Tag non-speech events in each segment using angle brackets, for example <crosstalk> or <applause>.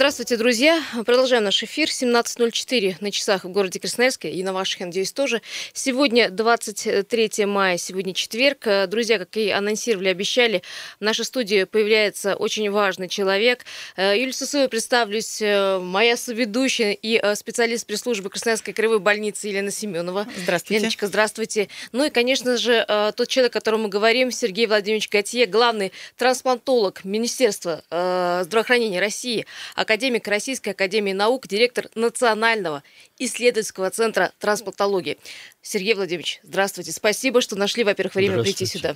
Здравствуйте, друзья. Продолжаем наш эфир. 17.04 на часах в городе Красноярске и на ваших, я надеюсь, тоже. Сегодня 23 мая, сегодня четверг. Друзья, как и анонсировали, обещали, в нашей студии появляется очень важный человек. Юлия Сусова, представлюсь, моя соведущая и э, специалист пресс-службы Красноярской краевой больницы Елена Семенова. Здравствуйте. Леночка, здравствуйте. Ну и, конечно же, э, тот человек, о котором мы говорим, Сергей Владимирович Готье, главный трансплантолог Министерства э, здравоохранения России – академик Российской Академии Наук, директор Национального исследовательского центра трансплантологии. Сергей Владимирович, здравствуйте. Спасибо, что нашли, во-первых, время прийти сюда.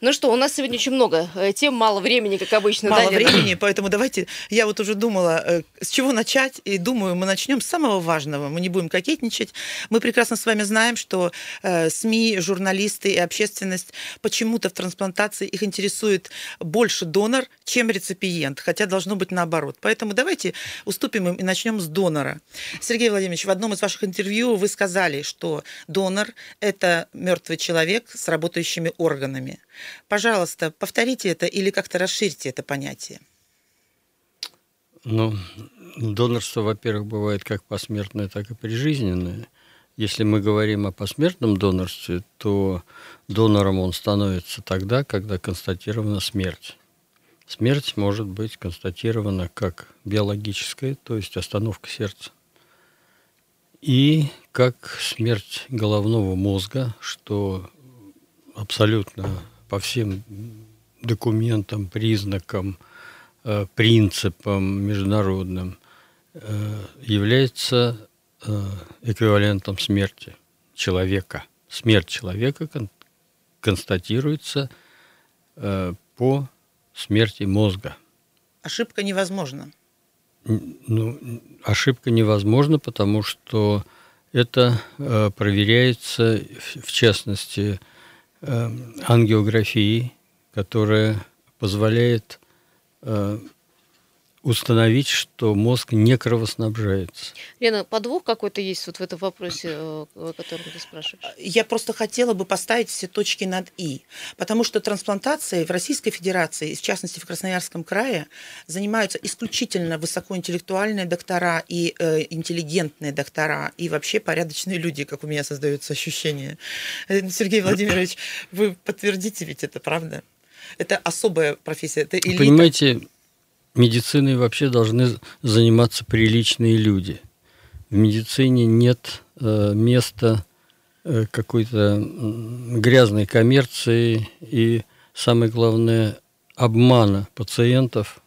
Ну что, у нас сегодня очень много э, тем, мало времени, как обычно. Мало да, времени, поэтому давайте, я вот уже думала, э, с чего начать, и думаю, мы начнем с самого важного, мы не будем кокетничать. Мы прекрасно с вами знаем, что э, СМИ, журналисты и общественность почему-то в трансплантации их интересует больше донор, чем реципиент, хотя должно быть наоборот. Поэтому давайте уступим им и начнем с донора. Сергей Владимирович, в одном из ваших интервью вы сказали, что донор – это мертвый человек с работающими органами. Пожалуйста, повторите это или как-то расширьте это понятие. Ну, донорство, во-первых, бывает как посмертное, так и прижизненное. Если мы говорим о посмертном донорстве, то донором он становится тогда, когда констатирована смерть. Смерть может быть констатирована как биологическая, то есть остановка сердца, и как смерть головного мозга, что абсолютно по всем документам, признакам, э, принципам международным э, является э, эквивалентом смерти человека. Смерть человека констатируется по смерти мозга. Ошибка невозможна. Ну, ошибка невозможна, потому что это проверяется, в частности, ангиографии, которая позволяет э, установить, что мозг не кровоснабжается. Лена, подвох какой-то есть вот в этом вопросе, э, о котором ты спрашиваешь? Я просто хотела бы поставить все точки над «и», потому что трансплантацией в Российской Федерации, в частности в Красноярском крае, занимаются исключительно высокоинтеллектуальные доктора и э, интеллигентные доктора, и вообще порядочные люди, как у меня создается ощущение. Э, Сергей Владимирович, вы подтвердите ведь это, правда? Это особая профессия, это элита. Понимаете, медициной вообще должны заниматься приличные люди. В медицине нет э, места э, какой-то грязной коммерции и, самое главное, обмана пациентов.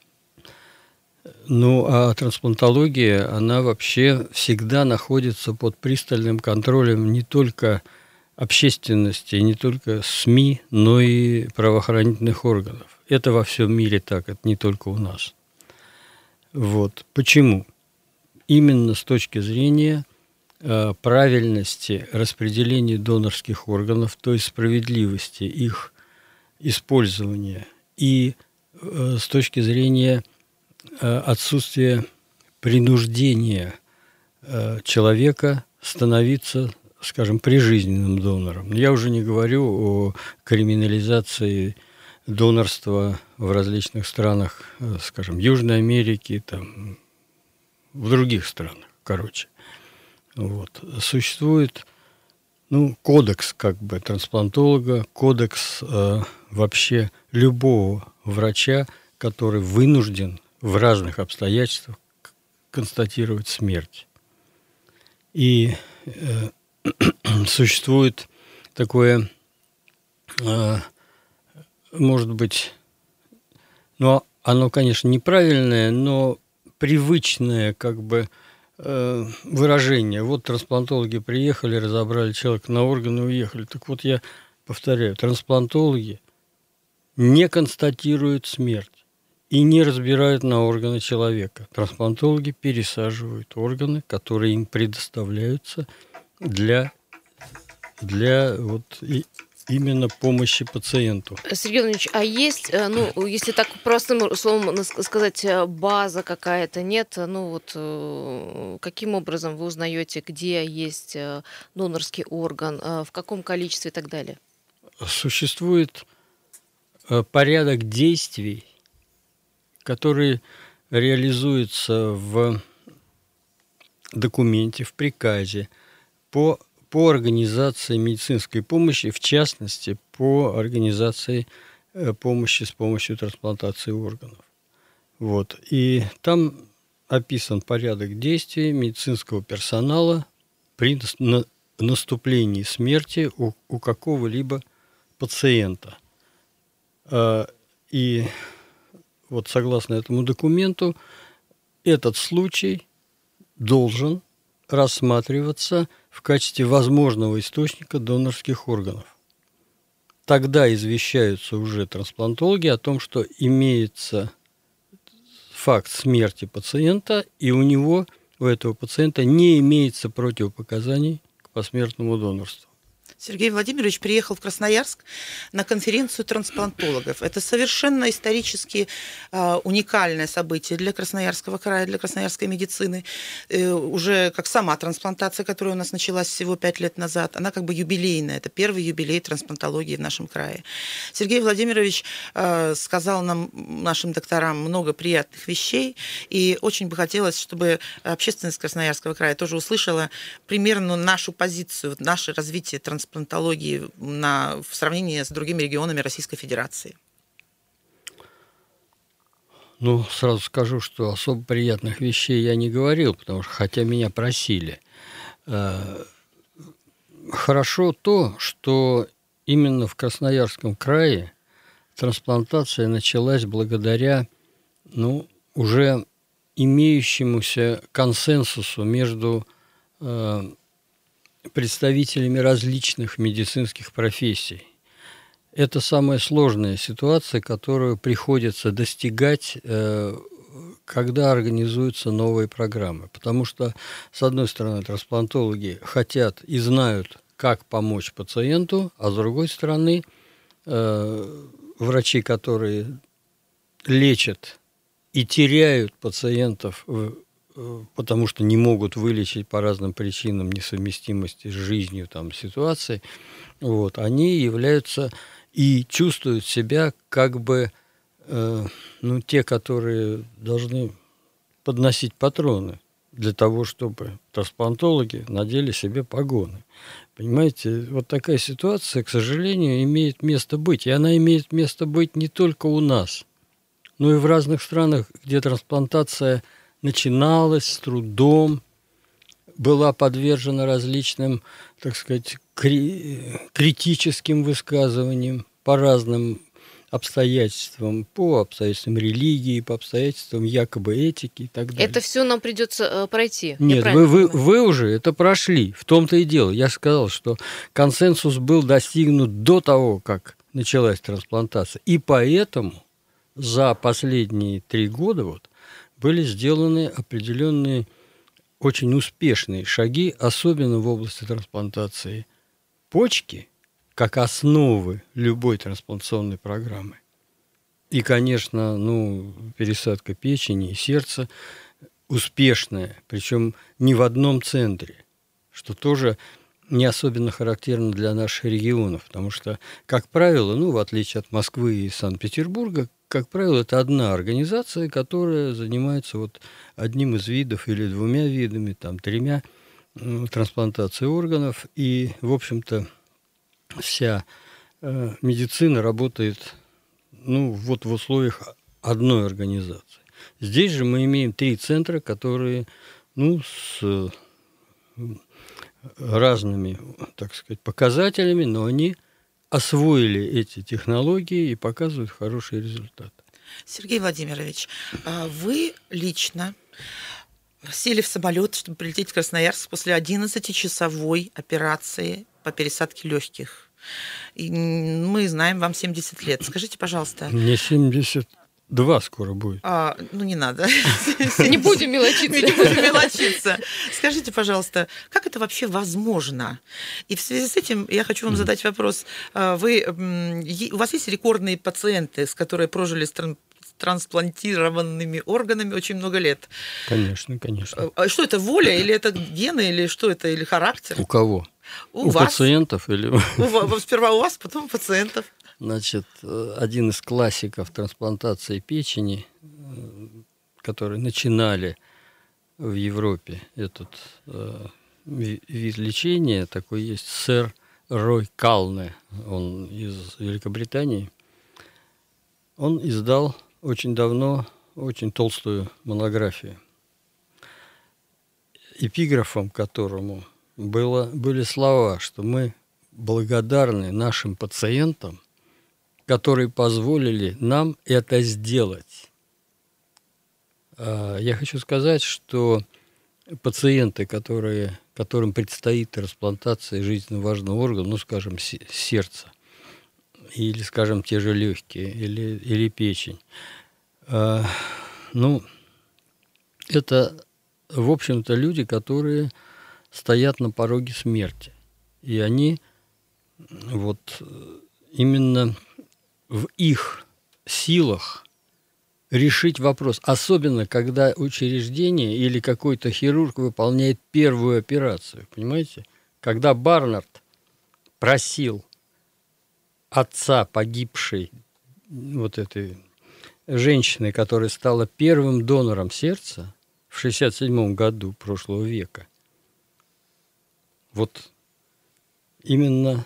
Ну, а трансплантология, она вообще всегда находится под пристальным контролем не только общественности, не только СМИ, но и правоохранительных органов. Это во всем мире так, это не только у нас. Вот. Почему? Именно с точки зрения э, правильности распределения донорских органов, то есть справедливости их использования и э, с точки зрения э, отсутствия принуждения э, человека становиться, скажем, прижизненным донором. Я уже не говорю о криминализации донорства в различных странах, э, скажем, Южной Америки, там, в других странах, короче. Вот. Существует ну, кодекс как бы трансплантолога, кодекс э, вообще любого врача, который вынужден в разных обстоятельствах констатировать смерть. И э, <clears throat> существует такое э, может быть, ну, оно, конечно, неправильное, но привычное, как бы, э, выражение. Вот трансплантологи приехали, разобрали человека на органы и уехали. Так вот, я повторяю, трансплантологи не констатируют смерть и не разбирают на органы человека. Трансплантологи пересаживают органы, которые им предоставляются для, для вот, именно помощи пациенту. Сергей Владимирович, а есть, э, ну, если так простым словом сказать, э, база какая-то нет, ну вот э, каким образом вы узнаете, где есть донорский орган, в каком количестве и так далее? Существует порядок действий, которые реализуется в документе, в приказе по, по организации медицинской помощи, в частности, по организации э, помощи с помощью трансплантации органов. Вот. И там описан порядок действий медицинского персонала при наступлении смерти у, у какого-либо пациента. А, и вот согласно этому документу, этот случай должен рассматриваться в качестве возможного источника донорских органов. Тогда извещаются уже трансплантологи о том, что имеется факт смерти пациента, и у него, у этого пациента не имеется противопоказаний к посмертному донорству. Сергей Владимирович приехал в Красноярск на конференцию трансплантологов. Это совершенно исторически э, уникальное событие для Красноярского края, для красноярской медицины. Э, уже как сама трансплантация, которая у нас началась всего пять лет назад, она как бы юбилейная. Это первый юбилей трансплантологии в нашем крае. Сергей Владимирович э, сказал нам, нашим докторам, много приятных вещей. И очень бы хотелось, чтобы общественность Красноярского края тоже услышала примерно нашу позицию, наше развитие трансплантологии трансплантологии на, в сравнении с другими регионами Российской Федерации? Ну, сразу скажу, что особо приятных вещей я не говорил, потому что хотя меня просили. Э, хорошо то, что именно в Красноярском крае трансплантация началась благодаря ну, уже имеющемуся консенсусу между э, представителями различных медицинских профессий. Это самая сложная ситуация, которую приходится достигать, э, когда организуются новые программы. Потому что, с одной стороны, трансплантологи хотят и знают, как помочь пациенту, а с другой стороны, э, врачи, которые лечат и теряют пациентов потому что не могут вылечить по разным причинам несовместимости с жизнью там, ситуации, вот, они являются и чувствуют себя как бы э, ну, те, которые должны подносить патроны для того, чтобы трансплантологи надели себе погоны. Понимаете, вот такая ситуация, к сожалению, имеет место быть. И она имеет место быть не только у нас, но и в разных странах, где трансплантация – начиналась с трудом, была подвержена различным, так сказать, кри- критическим высказываниям по разным обстоятельствам, по обстоятельствам религии, по обстоятельствам якобы этики и так далее. Это все нам придется э, пройти. Нет, вы, вы, вы уже это прошли. В том-то и дело. Я сказал, что консенсус был достигнут до того, как началась трансплантация. И поэтому за последние три года вот были сделаны определенные очень успешные шаги, особенно в области трансплантации почки, как основы любой трансплантационной программы. И, конечно, ну, пересадка печени и сердца успешная, причем не в одном центре, что тоже не особенно характерно для наших регионов, потому что, как правило, ну, в отличие от Москвы и Санкт-Петербурга, как правило, это одна организация, которая занимается вот одним из видов или двумя видами, там, тремя трансплантацией органов. И, в общем-то, вся э, медицина работает ну, вот в условиях одной организации. Здесь же мы имеем три центра, которые ну, с разными, так сказать, показателями, но они освоили эти технологии и показывают хороший результат. Сергей Владимирович, а вы лично сели в самолет, чтобы прилететь в Красноярск после 11-часовой операции по пересадке легких. И мы знаем, вам 70 лет. Скажите, пожалуйста. Мне 70 Два скоро будет. А, ну, не надо. <laughs> Не будем мелочиться. Не будем мелочиться. Скажите, пожалуйста, как это вообще возможно? И в связи с этим я хочу вам задать вопрос. А, вы, у вас есть рекордные пациенты, с которые прожили с трансплантированными органами очень много лет. Конечно, конечно. А что это, воля или это гены, или что это, или характер? У кого? У, у вас. пациентов или... У, сперва у вас, потом у пациентов. Значит, э, один из классиков трансплантации печени, э, которые начинали в Европе этот э, вид лечения, такой есть сэр Рой Калне, он из Великобритании, он издал очень давно очень толстую монографию, эпиграфом которому было, были слова, что мы благодарны нашим пациентам, которые позволили нам это сделать. А, я хочу сказать, что пациенты, которые, которым предстоит трансплантация жизненно важного органа, ну, скажем, сердца, или, скажем, те же легкие, или, или печень, а, ну, это, в общем-то, люди, которые стоят на пороге смерти. И они вот именно в их силах решить вопрос, особенно когда учреждение или какой-то хирург выполняет первую операцию, понимаете? Когда Барнард просил отца погибшей вот этой женщины, которая стала первым донором сердца в 67 году прошлого века, вот именно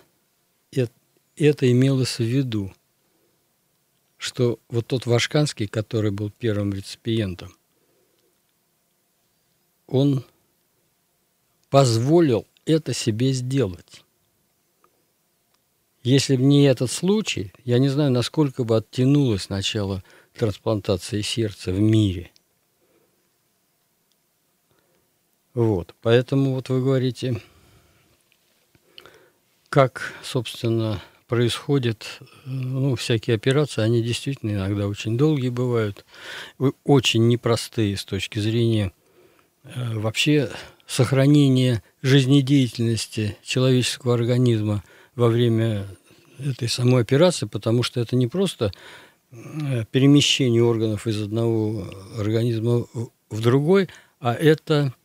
это, это имелось в виду что вот тот Вашканский, который был первым реципиентом, он позволил это себе сделать. Если бы не этот случай, я не знаю, насколько бы оттянулось начало трансплантации сердца в мире. Вот, поэтому вот вы говорите, как, собственно, происходят ну, всякие операции, они действительно иногда очень долгие бывают, очень непростые с точки зрения э, вообще сохранения жизнедеятельности человеческого организма во время этой самой операции, потому что это не просто э, перемещение органов из одного организма в другой, а это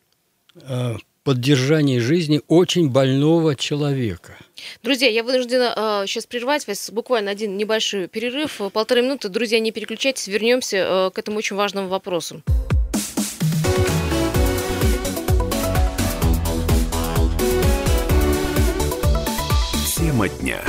поддержание жизни очень больного человека. Друзья, я вынуждена э, сейчас прервать вас буквально один небольшой перерыв, полторы минуты. Друзья, не переключайтесь, вернемся э, к этому очень важному вопросу. Тема дня.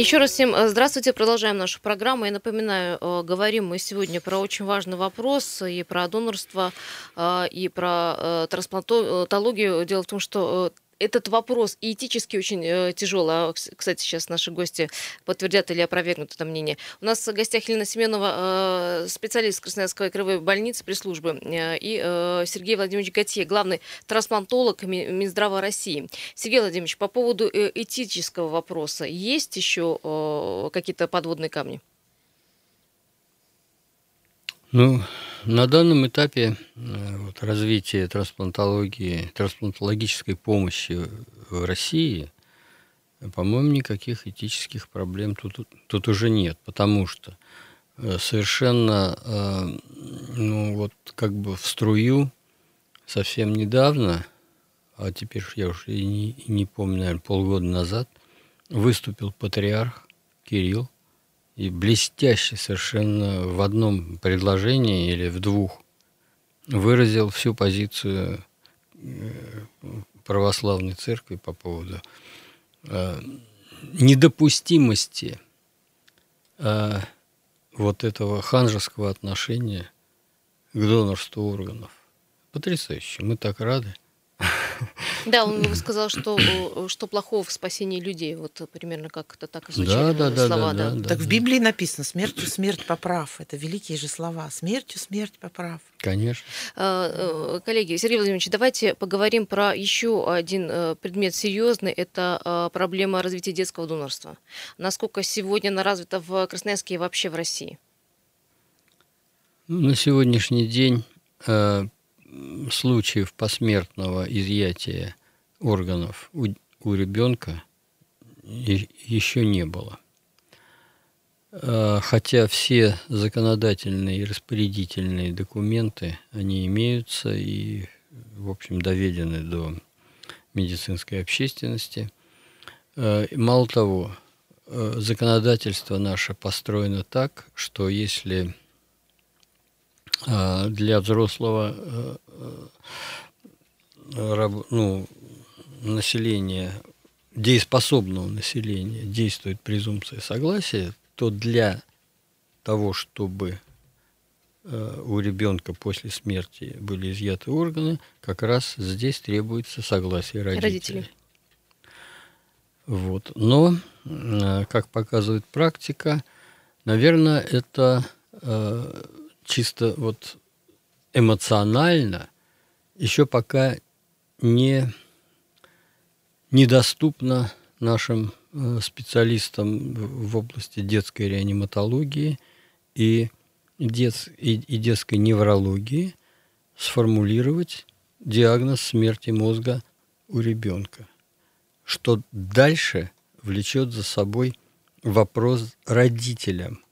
Еще раз всем э, здравствуйте. Продолжаем нашу программу. Я напоминаю, э, говорим мы сегодня про очень важный вопрос и про донорство, э, и про трансплантологию. Дело в том, что этот вопрос этически очень э, тяжелый. А, кстати, сейчас наши гости подтвердят или опровергнут это мнение. У нас в гостях Елена Семенова, э, специалист Красноярской краевой больницы пресс-службы, э, и э, Сергей Владимирович Готье, главный трансплантолог Минздрава России. Сергей Владимирович, по поводу э, этического вопроса, есть еще э, какие-то подводные камни? Ну, на данном этапе э, вот, развития трансплантологии, трансплантологической помощи в России, по-моему, никаких этических проблем тут, тут уже нет, потому что э, совершенно, э, ну вот как бы в струю совсем недавно, а теперь я уже и не, не помню, наверное, полгода назад, выступил патриарх Кирилл и блестяще совершенно в одном предложении или в двух выразил всю позицию э, православной церкви по поводу э, недопустимости э, вот этого ханжеского отношения к донорству органов. Потрясающе. Мы так рады. Да, он сказал, что, что плохого в спасении людей. Вот примерно как это так звучали да, да, слова. Да, да, да, так да, в Библии написано «смертью смерть поправ». Это великие же слова. «Смертью смерть поправ». Конечно. А, э, коллеги, Сергей Владимирович, давайте поговорим про еще один э, предмет серьезный. Это а, проблема развития детского донорства. Насколько сегодня она развита в Красноярске и вообще в России? Ну, на сегодняшний день э, случаев посмертного изъятия органов у, у ребенка еще не было. А, хотя все законодательные и распорядительные документы, они имеются и, в общем, доведены до медицинской общественности. А, мало того, а, законодательство наше построено так, что если для взрослого ну, населения, дееспособного населения действует презумпция согласия, то для того, чтобы у ребенка после смерти были изъяты органы, как раз здесь требуется согласие родителей. родителей. Вот. Но, как показывает практика, наверное, это э, чисто вот эмоционально еще пока не недоступно нашим э, специалистам в области детской реаниматологии и, дет, и, и детской неврологии сформулировать диагноз смерти мозга у ребенка, что дальше влечет за собой вопрос родителям,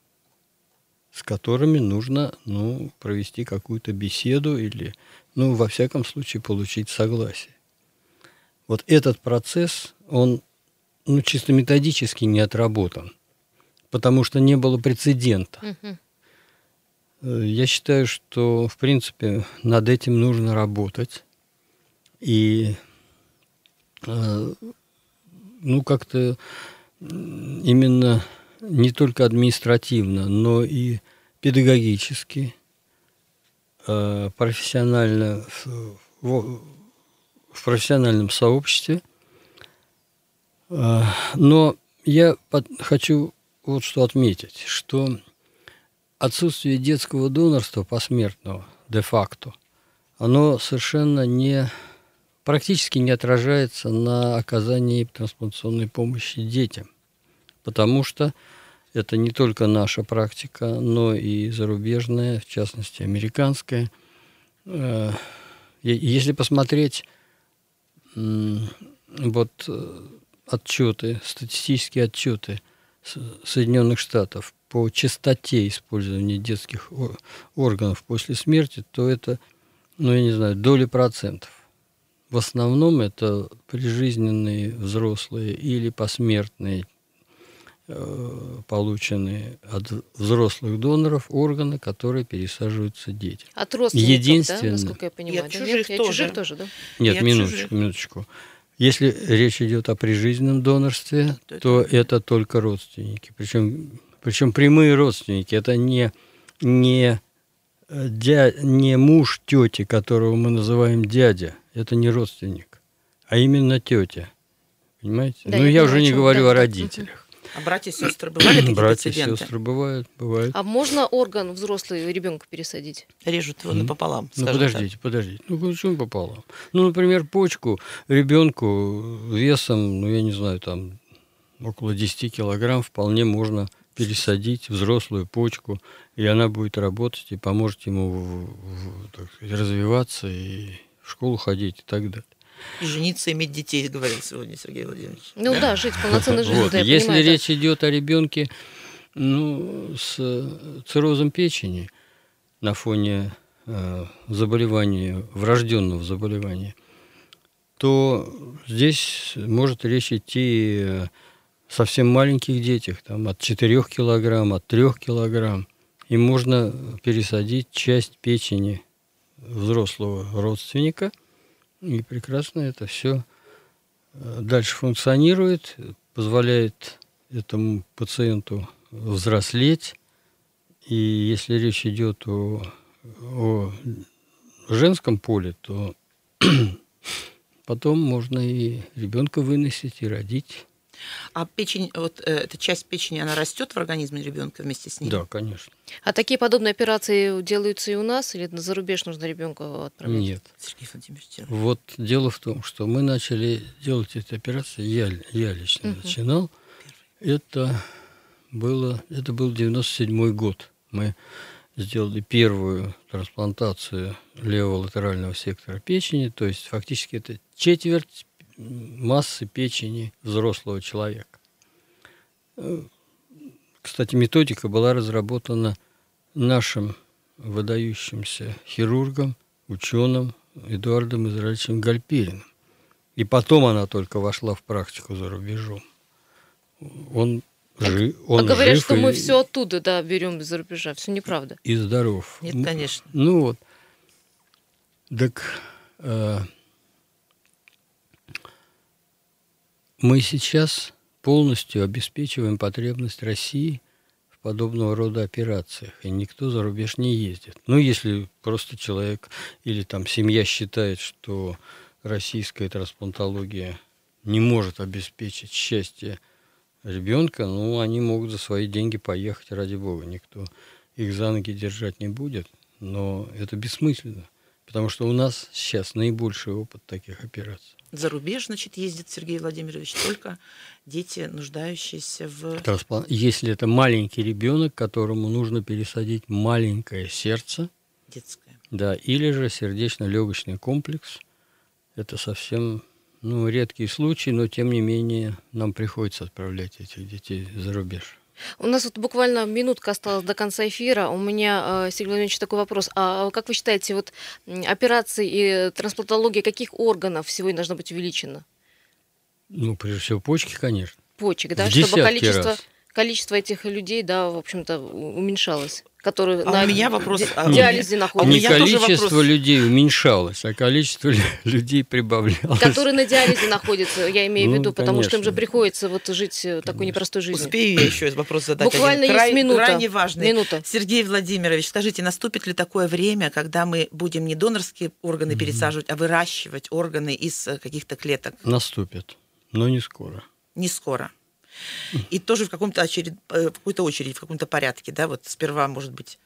с которыми нужно ну, провести какую-то беседу или, ну, во всяком случае, получить согласие. Вот этот процесс, он ну, чисто методически не отработан, потому что не было прецедента. Угу. Я считаю, что, в принципе, над этим нужно работать. И э, ну, как-то именно не только административно, но и педагогически, э, профессионально в, в профессиональном сообществе. Э, но я хочу вот что отметить, что отсутствие детского донорства посмертного де-факто, оно совершенно не практически не отражается на оказании трансплантационной помощи детям потому что это не только наша практика, но и зарубежная, в частности, американская. Э, если посмотреть вот э, отчеты, статистические отчеты Соединенных Штатов по частоте использования детских органов после смерти, то это, ну, я не знаю, доли процентов. В основном это прижизненные взрослые или посмертные Э, полученные от взрослых доноров органы, которые пересаживаются детям. От родственников, Единственно, да, насколько я понимаю? И от чужих, Нет, тоже. чужих тоже, да? Нет, и минуточку, минуточку. Если речь идет о прижизненном донорстве, то, то это, это только родственники. Причем, причем прямые родственники. Это не, не, э, дя, не муж тети, которого мы называем дядя. Это не родственник, а именно тетя. Понимаете? Да, ну, я, я уже не говорю да, о родителях. А братья и сестры бывали такие Братья и сестры бывают, бывают. А можно орган взрослый ребенка пересадить? Режут его mm. напополам. Ну подождите, так. подождите. Ну почему пополам? Ну, например, почку ребенку весом, ну я не знаю, там около 10 килограмм вполне можно пересадить взрослую почку, и она будет работать и поможет ему в, в, так сказать, развиваться и в школу ходить и так далее. И жениться, иметь детей, говорил сегодня Сергей Владимирович. Ну да, жить полноценной жизнью. Вот. Да, Если понимаю, речь да. идет о ребенке ну, с циррозом печени на фоне э, заболевания, врожденного заболевания, то здесь может речь идти о совсем маленьких детях, там, от 4 килограмм, от 3 килограмм. И можно пересадить часть печени взрослого родственника – и прекрасно это все э, дальше функционирует, позволяет этому пациенту взрослеть. И если речь идет о, о женском поле, то <clears throat> потом можно и ребенка выносить, и родить. А печень, вот э, эта часть печени, она растет в организме ребенка вместе с ним? Да, конечно. А такие подобные операции делаются и у нас, или на зарубеж нужно ребенка отправить? Нет. Вот дело в том, что мы начали делать эти операции, я, я лично угу. начинал. Это было, это был 97 год. Мы сделали первую трансплантацию левого латерального сектора печени, то есть фактически это четверть массы печени взрослого человека. Кстати, методика была разработана нашим выдающимся хирургом, ученым Эдуардом Израильевичем Гальпериным. И потом она только вошла в практику за рубежом. Он Жи- А он говорят, жив что и, мы все оттуда, да, берем из-за рубежа. Все неправда. и здоров. Нет, конечно. Ну вот. Так э, мы сейчас полностью обеспечиваем потребность России в подобного рода операциях, и никто за рубеж не ездит. Ну, если просто человек или там семья считает, что российская трансплантология не может обеспечить счастье ребенка, ну, они могут за свои деньги поехать, ради бога. Никто их за ноги держать не будет, но это бессмысленно, потому что у нас сейчас наибольший опыт таких операций. За рубеж, значит, ездит Сергей Владимирович только дети, нуждающиеся в... Трансплан- Если это маленький ребенок, которому нужно пересадить маленькое сердце, детское. да, или же сердечно-легочный комплекс, это совсем ну, редкий случай, но тем не менее нам приходится отправлять этих детей за рубеж. У нас вот буквально минутка осталась до конца эфира. У меня, э, Сергей Владимирович, такой вопрос. А как вы считаете, вот операции и трансплантология каких органов сегодня должна быть увеличена? Ну, прежде всего, почки, конечно. Почек, да? В Чтобы количество, раз. количество этих людей, да, в общем-то, уменьшалось. Которые А у меня вопрос, а диализе меня- находятся. Не количество вопрос. людей уменьшалось, а количество лю- людей прибавлялось. Которые на диализе находятся, я имею в Ну, виду, потому что им же конечно. приходится вот жить э, такой непростой жизнью. Успею я еще вопрос задать? Буквально один? есть Край- минута. Крайне важный. Минута. Сергей Владимирович, скажите, наступит ли такое время, когда мы будем не донорские органы пересаживать, а выращивать органы из э, каких-то клеток? Наступит, но не скоро. Не скоро. И тоже в каком-то очеред... э, в какой-то очереди, в каком-то порядке, да? Вот сперва, может быть,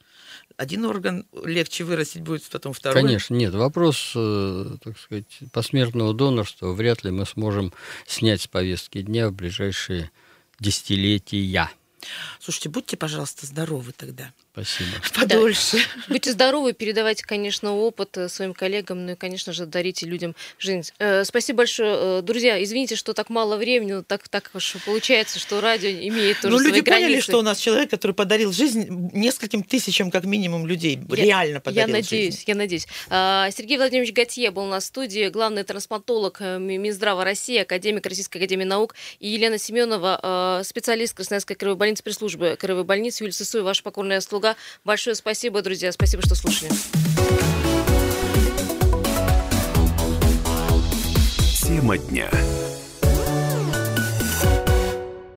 один орган легче вырастить будет, потом второй. Конечно, нет. Вопрос, э, так сказать, посмертного донорства вряд ли мы сможем снять с повестки дня в ближайшие десятилетия. Слушайте, будьте, пожалуйста, здоровы тогда. Спасибо. Подольше. <laughs> Будьте здоровы, передавайте, конечно, опыт э, своим коллегам, ну и, конечно же, дарите людям жизнь. Э, Спасибо большое. Э, Друзья, извините, что так мало времени, но так, так уж получается, что радио имеет тоже Ну, свои люди поняли, границы. что у нас человек, который подарил жизнь нескольким тысячам, как минимум, людей. Я- Реально Я подарил надеюсь, жизнь. я надеюсь. А, Сергей Владимирович Готье был у нас в студии, главный трансплантолог э, Ми- Минздрава России, академик Российской академии наук, и Елена Семенова, э, специалист Красноярской краевой больницы, пресс-службы краевой больницы, Юлия Сысуева, ваша покорная слуга. Большое спасибо, друзья, спасибо, что слушали. Тема дня.